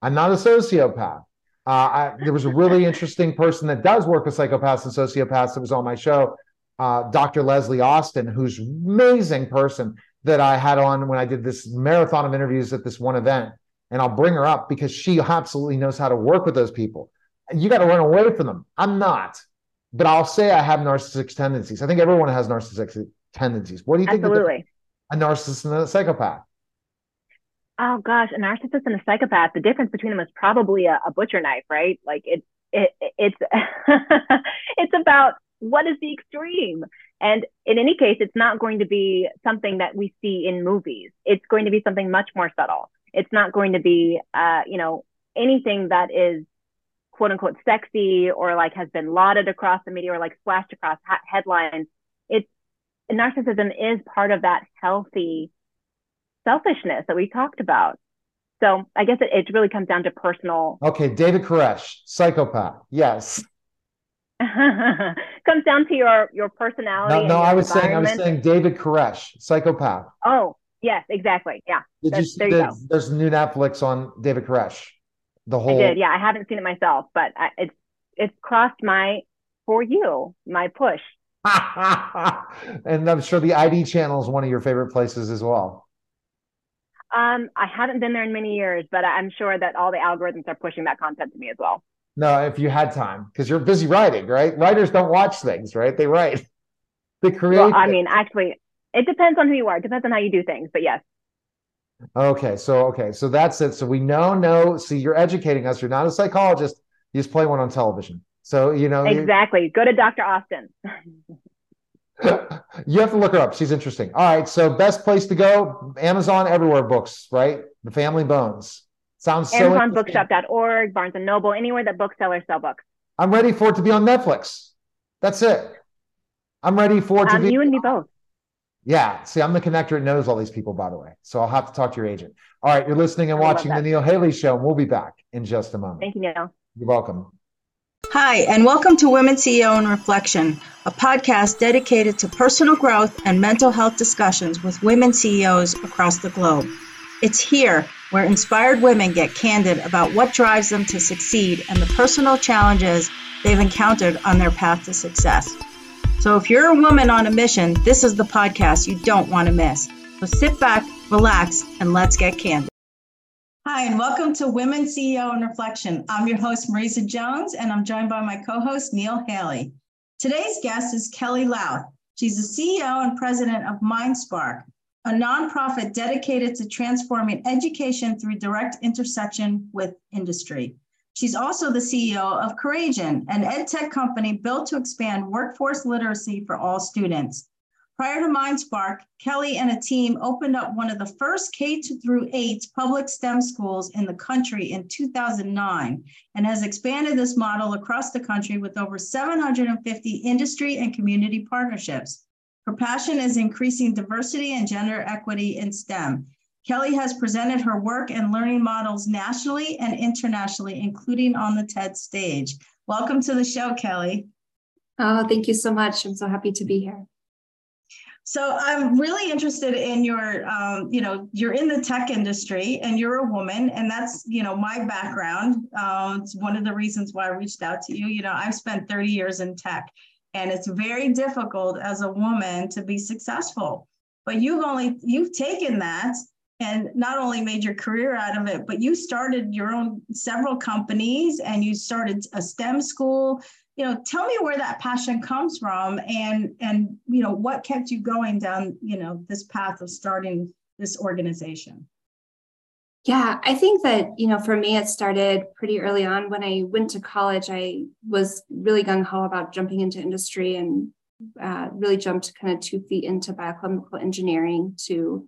I'm not a sociopath. Uh, I, there was a really [laughs] interesting person that does work with psychopaths and sociopaths that was on my show, uh, Dr. Leslie Austin, who's amazing person that I had on when I did this marathon of interviews at this one event. And I'll bring her up because she absolutely knows how to work with those people. You got to run away from them. I'm not but I'll say I have narcissistic tendencies. I think everyone has narcissistic tendencies. What do you think? Absolutely. A narcissist and a psychopath. Oh gosh, a narcissist and a psychopath. The difference between them is probably a, a butcher knife, right? Like it, it it's [laughs] it's about what is the extreme. And in any case, it's not going to be something that we see in movies. It's going to be something much more subtle. It's not going to be, uh, you know, anything that is quote unquote sexy or like has been lauded across the media or like splashed across ha- headlines. It's narcissism is part of that healthy selfishness that we talked about. So I guess it, it really comes down to personal. Okay, David Koresh, psychopath. Yes. [laughs] comes down to your your personality. No, no I was saying I was saying David Koresh, psychopath. Oh yes, exactly. Yeah. Did you see that? There's new Netflix on David Koresh. The whole. I did. Yeah, I haven't seen it myself, but I, it's it's crossed my for you my push. [laughs] and I'm sure the ID channel is one of your favorite places as well. Um, I haven't been there in many years, but I'm sure that all the algorithms are pushing that content to me as well. No, if you had time, because you're busy writing, right? Writers don't watch things, right? They write. [laughs] They create. Well, I mean, actually, it depends on who you are. It depends on how you do things, but yes. Okay, so okay, so that's it. So we know, no. See, you're educating us. You're not a psychologist. You just play one on television. So you know exactly. Go to Dr. Austin. [laughs] you have to look her up. She's interesting. All right. So best place to go, Amazon everywhere books, right? The Family Bones. Sounds so AmazonBookshop.org, Barnes and Noble, anywhere that booksellers sell books. I'm ready for it to be on Netflix. That's it. I'm ready for it to um, be. You and me both. Yeah. See, I'm the connector that knows all these people, by the way. So I'll have to talk to your agent. All right. You're listening and watching the Neil Haley Show, and we'll be back in just a moment. Thank you, Neil. You're welcome. Hi, and welcome to Women CEO in Reflection, a podcast dedicated to personal growth and mental health discussions with women CEOs across the globe. It's here where inspired women get candid about what drives them to succeed and the personal challenges they've encountered on their path to success. So, if you're a woman on a mission, this is the podcast you don't want to miss. So, sit back, relax, and let's get candid. Hi, and welcome to Women CEO and Reflection. I'm your host, Marisa Jones, and I'm joined by my co host, Neil Haley. Today's guest is Kelly Louth. She's the CEO and president of MindSpark, a nonprofit dedicated to transforming education through direct intersection with industry. She's also the CEO of Couragion, an ed tech company built to expand workforce literacy for all students. Prior to MindSpark, Kelly and a team opened up one of the first K through 8 public STEM schools in the country in 2009 and has expanded this model across the country with over 750 industry and community partnerships. Her passion is increasing diversity and gender equity in STEM. Kelly has presented her work and learning models nationally and internationally, including on the TED stage. Welcome to the show, Kelly. Oh, thank you so much. I'm so happy to be here. So I'm really interested in your, um, you know, you're in the tech industry and you're a woman, and that's, you know, my background. Uh, it's one of the reasons why I reached out to you. You know, I've spent 30 years in tech, and it's very difficult as a woman to be successful but you've only you've taken that and not only made your career out of it but you started your own several companies and you started a stem school you know tell me where that passion comes from and and you know what kept you going down you know this path of starting this organization yeah, I think that, you know, for me, it started pretty early on. When I went to college, I was really gung ho about jumping into industry and uh, really jumped kind of two feet into biochemical engineering to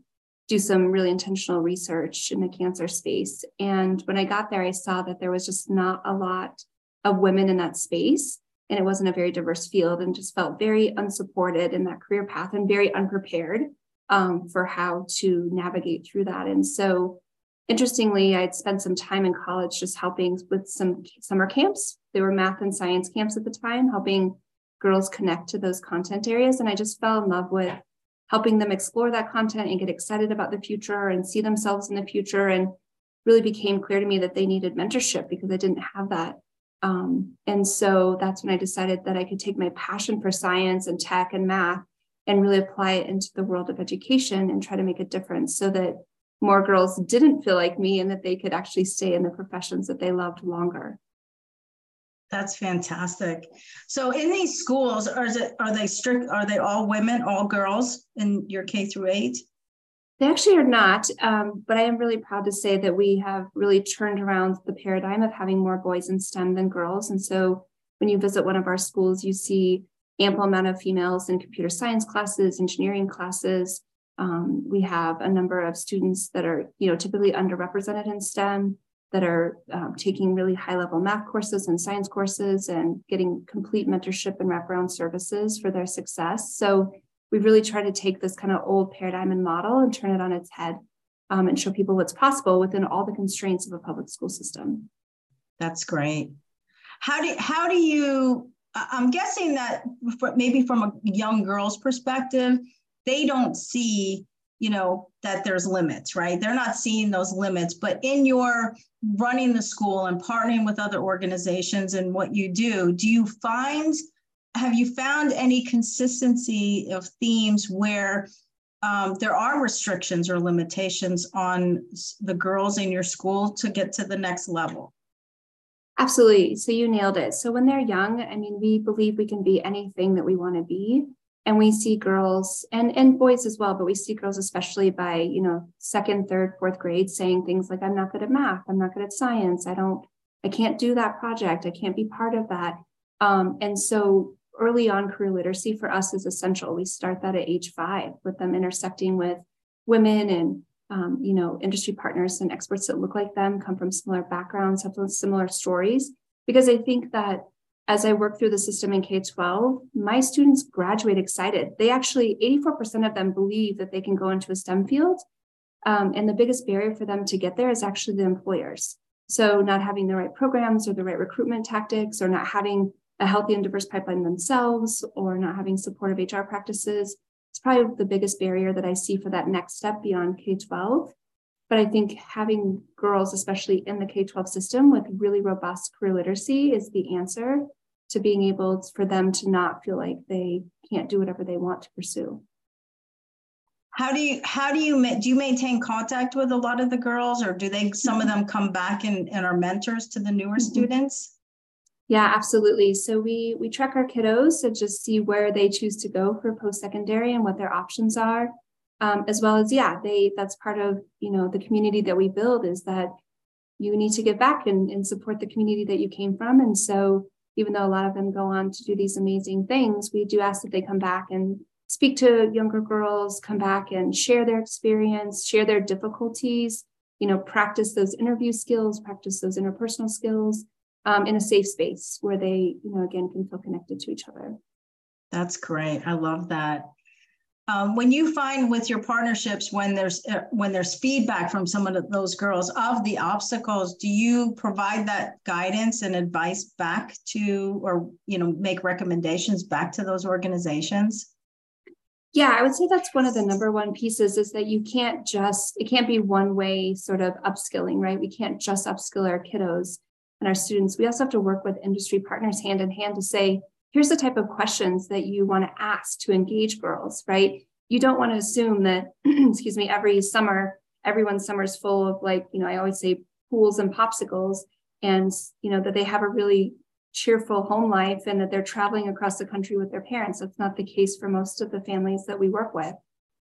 do some really intentional research in the cancer space. And when I got there, I saw that there was just not a lot of women in that space. And it wasn't a very diverse field and just felt very unsupported in that career path and very unprepared um, for how to navigate through that. And so Interestingly, I'd spent some time in college just helping with some summer camps. They were math and science camps at the time, helping girls connect to those content areas. And I just fell in love with helping them explore that content and get excited about the future and see themselves in the future. And really became clear to me that they needed mentorship because I didn't have that. Um, and so that's when I decided that I could take my passion for science and tech and math and really apply it into the world of education and try to make a difference so that more girls didn't feel like me and that they could actually stay in the professions that they loved longer. That's fantastic. So in these schools, are are they strict? Are they all women, all girls in your K through eight? They actually are not, um, but I am really proud to say that we have really turned around the paradigm of having more boys in STEM than girls. And so when you visit one of our schools, you see ample amount of females in computer science classes, engineering classes, um, we have a number of students that are, you know, typically underrepresented in STEM. That are um, taking really high level math courses and science courses and getting complete mentorship and wraparound services for their success. So we really try to take this kind of old paradigm and model and turn it on its head um, and show people what's possible within all the constraints of a public school system. That's great. How do how do you? I'm guessing that maybe from a young girl's perspective, they don't see you know that there's limits right? They're not seeing those limits but in your running the school and partnering with other organizations and what you do do you find have you found any consistency of themes where um, there are restrictions or limitations on the girls in your school to get to the next level? Absolutely. So you nailed it. So when they're young i mean we believe we can be anything that we want to be and we see girls and and boys as well but we see girls especially by you know second third fourth grade saying things like i'm not good at math. I'm not good at science. I don't i can't do that project. I can't be part of that. Um, and so early on career literacy for us is essential. We start that at age five with them intersecting with women and um, you know industry partners and experts that look like them come from similar backgrounds have similar stories. Because i think that as I work through the system in K 12, my students graduate excited. They actually, 84% of them believe that they can go into a STEM field. Um, and the biggest barrier for them to get there is actually the employers. So, not having the right programs or the right recruitment tactics, or not having a healthy and diverse pipeline themselves, or not having supportive HR practices, it's probably the biggest barrier that I see for that next step beyond K 12. But I think having girls, especially in the K 12 system with really robust career literacy, is the answer to being able for them to not feel like they can't do whatever they want to pursue. How do you how do you do you maintain contact with a lot of the girls, or do they some of them come back and, and are mentors to the newer mm-hmm. students? Yeah, absolutely. So we we track our kiddos to just see where they choose to go for post secondary and what their options are um, as well as yeah they that's part of you know the community that we build is that you need to give back and, and support the community that you came from. And so even though a lot of them go on to do these amazing things we do ask that they come back and speak to younger girls come back and share their experience share their difficulties you know practice those interview skills practice those interpersonal skills um, in a safe space where they you know again can feel connected to each other. That's great. I love that um, when you find with your partnerships when there's uh, when there's feedback from some of those girls of the obstacles do you provide that guidance and advice back to or you know make recommendations back to those organizations? Yeah i would say that's one of the number one pieces is that you can't just it can't be one way sort of upskilling right? We can't just upskill our kiddos and our students. We also have to work with industry partners hand in hand to say here's the type of questions that you want to ask to engage girls, right? You don't want to assume that, [clears throat] excuse me, every summer, everyone's summer is full of like, you know, I always say pools and popsicles, and, you know, that they have a really cheerful home life and that they're traveling across the country with their parents. That's not the case for most of the families that we work with.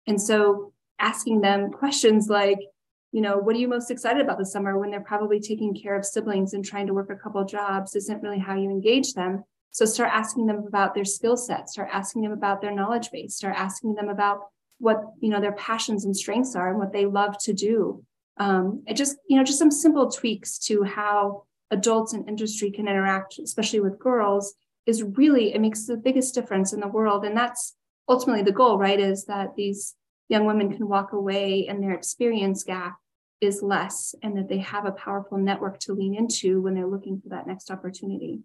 And so asking them questions like, you know, what are you most excited about this summer when they're probably taking care of siblings and trying to work a couple jobs isn't really how you engage them. So start asking them about their skill sets, start asking them about their knowledge base, start asking them about what you know their passions and strengths are and what they love to do. Um, it just you know just some simple tweaks to how adults and industry can interact, especially with girls, is really it makes the biggest difference in the world, and that's ultimately the goal, right? Is that these young women can walk away and their experience gap is less, and that they have a powerful network to lean into when they're looking for that next opportunity.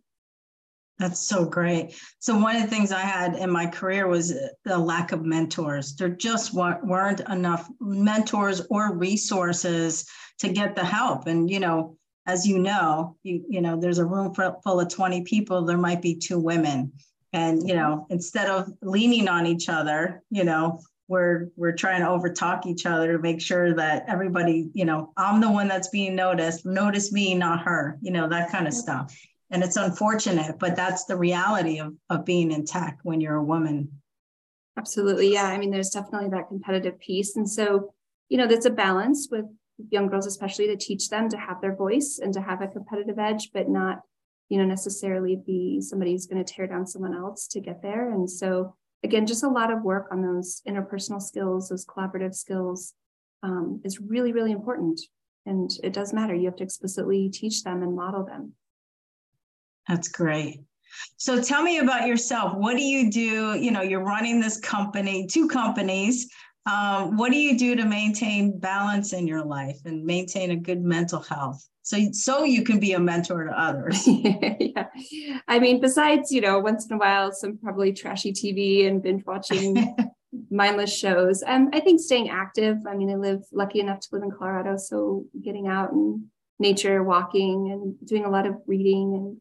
That's so great. So one of the things I had in my career was the lack of mentors. There just weren't enough mentors or resources to get the help. And you know, as you know, you you know, there's a room full of 20 people, there might be two women. And you know, instead of leaning on each other, you know, we're we're trying to overtalk each other to make sure that everybody, you know, I'm the one that's being noticed. Notice me, not her. You know, that kind of stuff and it's unfortunate but that's the reality of, of being in tech when you're a woman. Absolutely yeah. I mean there's definitely that competitive piece. And so you know that's a balance with young girls especially to teach them to have their voice and to have a competitive edge but not you know necessarily be somebody who's going to tear down someone else to get there. And so again just a lot of work on those interpersonal skills those collaborative skills um, is really really important. And it does matter. You have to explicitly teach them and model them. That's great. So tell me about yourself. What do you do? You know, you're running this company, two companies. Um, what do you do to maintain balance in your life and maintain a good mental health? So, so you can be a mentor to others. [laughs] yeah. I mean, besides, you know, once in a while, some probably trashy TV and binge watching [laughs] mindless shows. Um, I think staying active. I mean, I live lucky enough to live in Colorado, so getting out and nature, walking, and doing a lot of reading.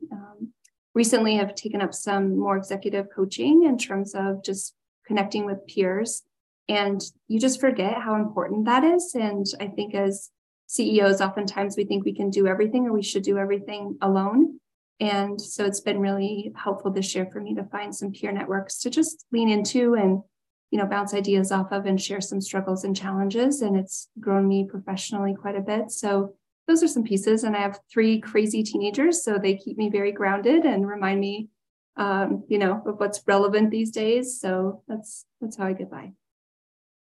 Recently, have taken up some more executive coaching in terms of just connecting with peers. And you just forget how important that is. And I think as CEOs, oftentimes we think we can do everything or we should do everything alone. And so it's been really helpful this year for me to find some peer networks to just lean into and you know bounce ideas off of and share some struggles and challenges and it's grown me professionally quite a bit so those are some pieces and i have three crazy teenagers so they keep me very grounded and remind me um, you know of what's relevant these days so that's that's how i get by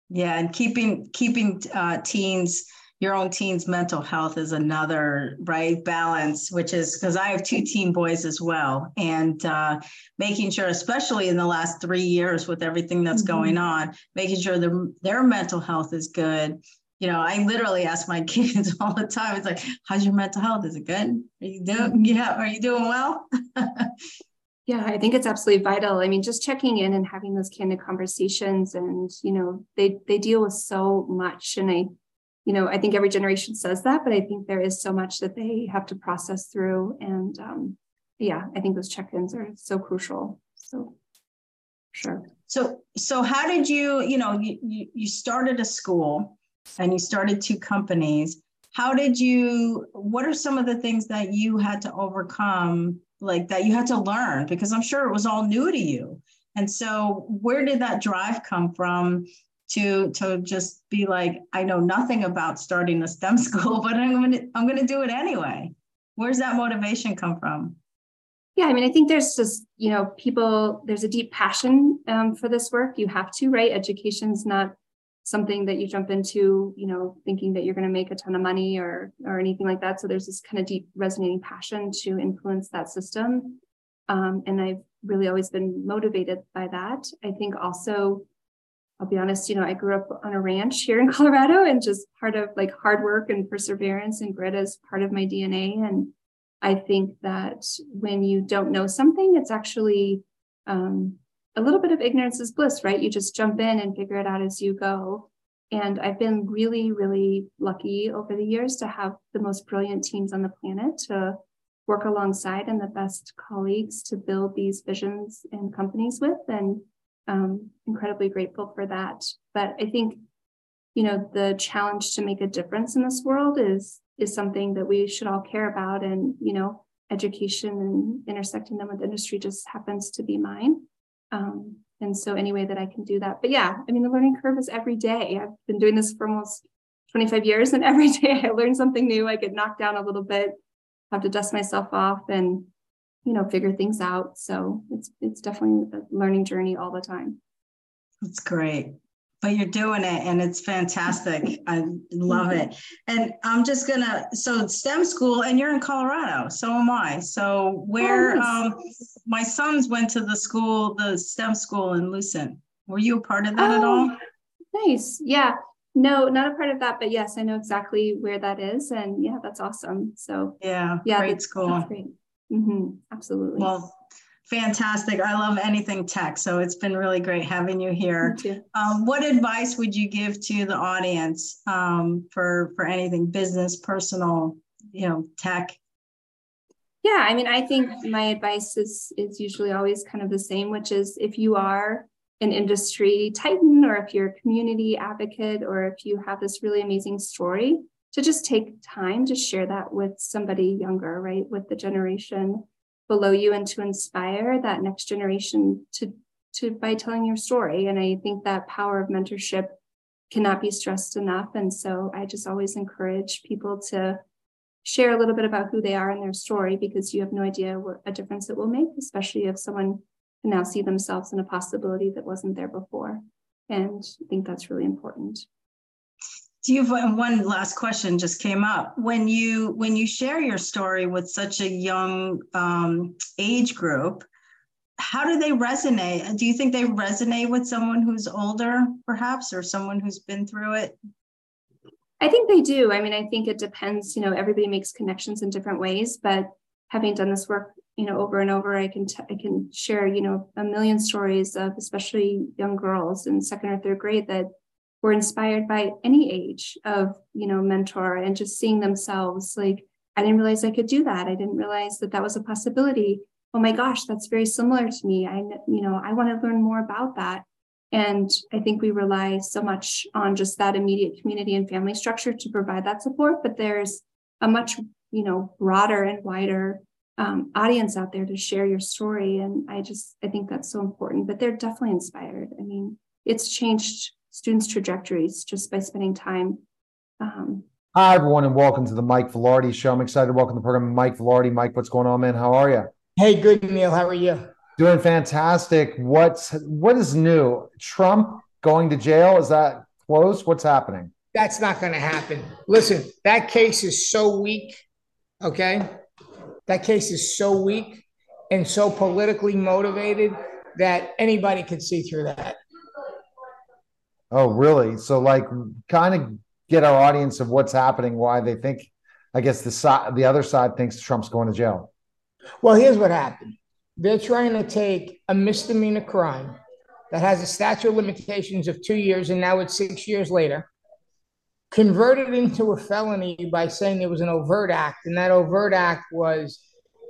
yeah and keeping keeping uh, teens your own teen's mental health is another right balance which is because i have two teen boys as well and uh, making sure especially in the last three years with everything that's mm-hmm. going on making sure their, their mental health is good you know i literally ask my [laughs] kids all the time it's like how's your mental health is it good are you doing [laughs] yeah are you doing well [laughs] yeah i think it's absolutely vital i mean just checking in and having those candid conversations and you know they they deal with so much and i you know, I think every generation says that, but I think there is so much that they have to process through. And um, yeah, I think those check-ins are so crucial. So sure. So so how did you, you know, you, you started a school and you started two companies. How did you what are some of the things that you had to overcome, like that you had to learn? Because I'm sure it was all new to you. And so where did that drive come from? to to just be like i know nothing about starting a stem [laughs] school but i'm gonna i'm gonna do it anyway where's that motivation come from yeah i mean i think there's just you know people there's a deep passion um, for this work you have to right education's not something that you jump into you know thinking that you're going to make a ton of money or or anything like that. So there's this kind of deep resonating passion to influence that system. Um, and i've really always been motivated by that. I think also I'll be honest, you know, I grew up on a ranch here in [laughs] Colorado and just part of like hard work and perseverance and grit is part of my DNA. And I think that when you don't know something, it's actually um, a little bit of ignorance is bliss, right? You just jump in and figure it out as you go. And I've been really, really lucky over the years to have the most brilliant teams on the planet to work alongside and the best colleagues to build these visions and companies with. And um, incredibly grateful for that. But I think, you know, the challenge to make a difference in this world is is something that we should all care about. And you know, education and intersecting them with industry just happens to be mine. Um, and so, any way that I can do that. But yeah, I mean, the learning curve is every day. I've been doing this for almost 25 years, and [laughs] every day I learn something new. I get knocked down a little bit, have to dust myself off, and you know figure things out so it's it's definitely a learning journey all the time that's great but you're doing it and it's fantastic i love it and i'm just gonna so stem school and you're in colorado so am i so where oh, nice. um my sons went to the school the stem school in lucent were you a part of that oh, at all nice yeah no not a part of that but yes i know exactly where that is and yeah that's awesome so yeah yeah great school great. Mm-hmm. Absolutely. Well, fantastic. I love anything tech. So it's been really great having you here. Um, what advice would you give to the audience um, for, for anything business, personal, you know, tech? Yeah, I mean, I think my advice is is usually always kind of the same, which is if you are an industry titan or if you're a community advocate or if you have this really amazing story, to just take time to share that with somebody younger, right? With the generation below you and to inspire that next generation to to by telling your story. And I think that power of mentorship cannot be stressed enough. And so I just always encourage people to share a little bit about who they are and their story because you have no idea what a difference it will make, especially if someone can now see themselves in a possibility that wasn't there before. And I think that's really important. Do you have one last question just came up when you when you share your story with such a young um, age group? How do they resonate? Do you think they resonate with someone who's older, perhaps, or someone who's been through it? I think they do. I mean, I think it depends. You know, everybody makes connections in different ways, but having done this work, you know, over and over, I can t- I can share, you know, a million stories of especially young girls in second or third grade that were inspired by any age of you know mentor and just seeing themselves like i didn't realize i could do that. I didn't realize that that was a possibility. Oh my gosh that's very similar to me. I you know i want to learn more about that. And i think we rely so much on just that immediate community and family structure to provide that support but there's a much you know broader and wider um, audience out there to share your story. And i just i think that's so important but they're definitely inspired. I mean it's changed students' trajectories just by spending time. Um, Hi, everyone, and welcome to the Mike Vilardi Show. I'm excited to welcome the program Mike Vilardi. Mike, what's going on, man? How are you? Hey, good, Neil. How are you? Doing fantastic. What's what is new? Trump going to jail? Is that close? What's happening? That's not going to happen. Listen, that case is so weak. Okay, that case is so weak and so politically motivated that anybody could see through that. Oh, really? So, like, kind of get our audience of what's happening, why they think. I guess the side, the other side thinks Trump's going to jail. Well, here's what happened. They're trying to take a misdemeanor crime that has a statute of limitations of two years, and now it's six years later, convert it into a felony by saying there was an overt act, and that overt act was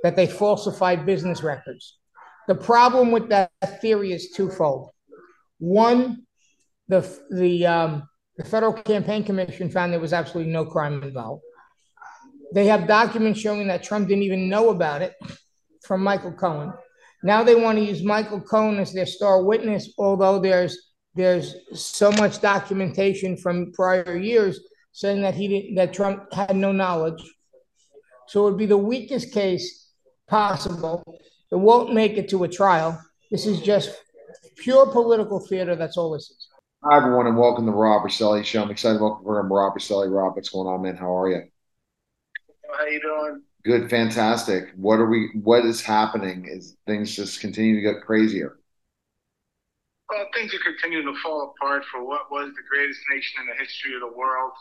that they falsified business records. The problem with that theory is twofold. One, the the um, the Federal Campaign Commission found there was absolutely no crime involved. They have documents showing that Trump didn't even know about it from Michael Cohen. Now they want to use Michael Cohen as their star witness, although there's there's so much documentation from prior years saying that he didn't that Trump had no knowledge. So it would be the weakest case possible. It won't make it to a trial. This is just pure political theater. That's all this is. Hi, everyone, and welcome to Rob Roselli Show. I'm excited to welcome program Rob Roselli. Rob, what's going on, man? How are you? How you doing? Good, fantastic. What are we? What is happening? Is things just continue to get crazier? Well, things are continuing to fall apart for what was the greatest nation in the history of the world.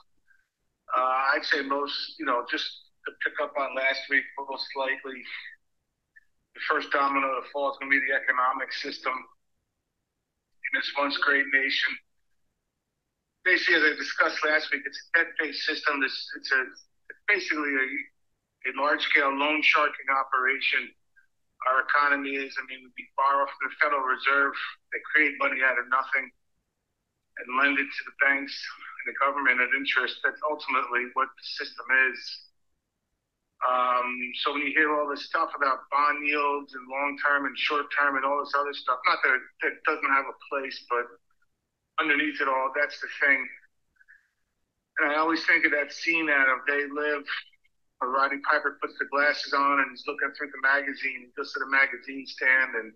Uh, I'd say most, you know, just to pick up on last week, most likely the first domino to fall is going to be the economic system in this once great nation basically, as I discussed last week, it's a debt-based system. It's, a it's basically a, a large-scale loan sharking operation. Our economy is, I mean, we borrow from the Federal Reserve. They create money out of nothing and lend it to the banks and the government at interest. That's ultimately what the system is. Um, so when you hear all this stuff about bond yields and long-term and short-term and all this other stuff, not that it doesn't have a place, but underneath it all, that's the thing. And I always think of that scene out of They Live, where Roddy Piper puts the glasses on and he's looking through the magazine. Goes to the magazine stand and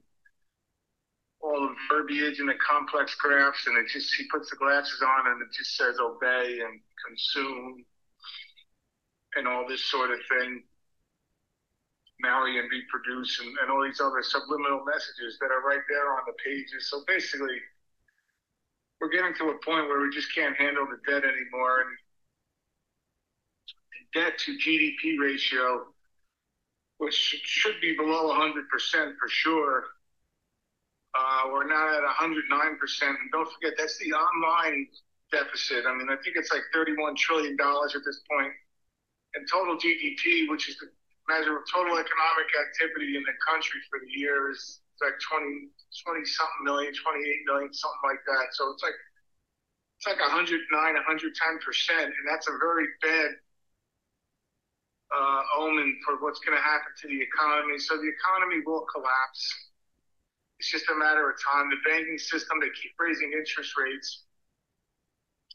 all the verbiage and the complex graphs, and it just he puts the glasses on and it just says obey and consume and all this sort of thing. Marry and reproduce and, and all these other subliminal messages that are right there on the pages. So basically, we're getting to a point where we just can't handle the debt anymore. And the debt to GDP ratio, which should be below 100% for sure, uh, we're now at 109%. And don't forget, that's the online deficit. I mean, I think it's like $31 trillion at this point. And total GDP, which is the measure of total economic activity in the country for the year, is like 20, 20 something million, 28 million, something like that. So it's like it's like 109, 110 percent, and that's a very bad uh, omen for what's going to happen to the economy. So the economy will collapse. It's just a matter of time. The banking system, they keep raising interest rates.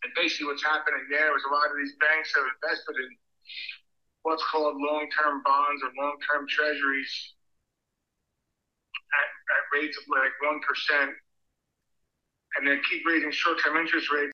And basically, what's happening there is a lot of these banks have invested in what's called long term bonds or long term treasuries at, at rates of like 1%, and then keep raising short term interest rates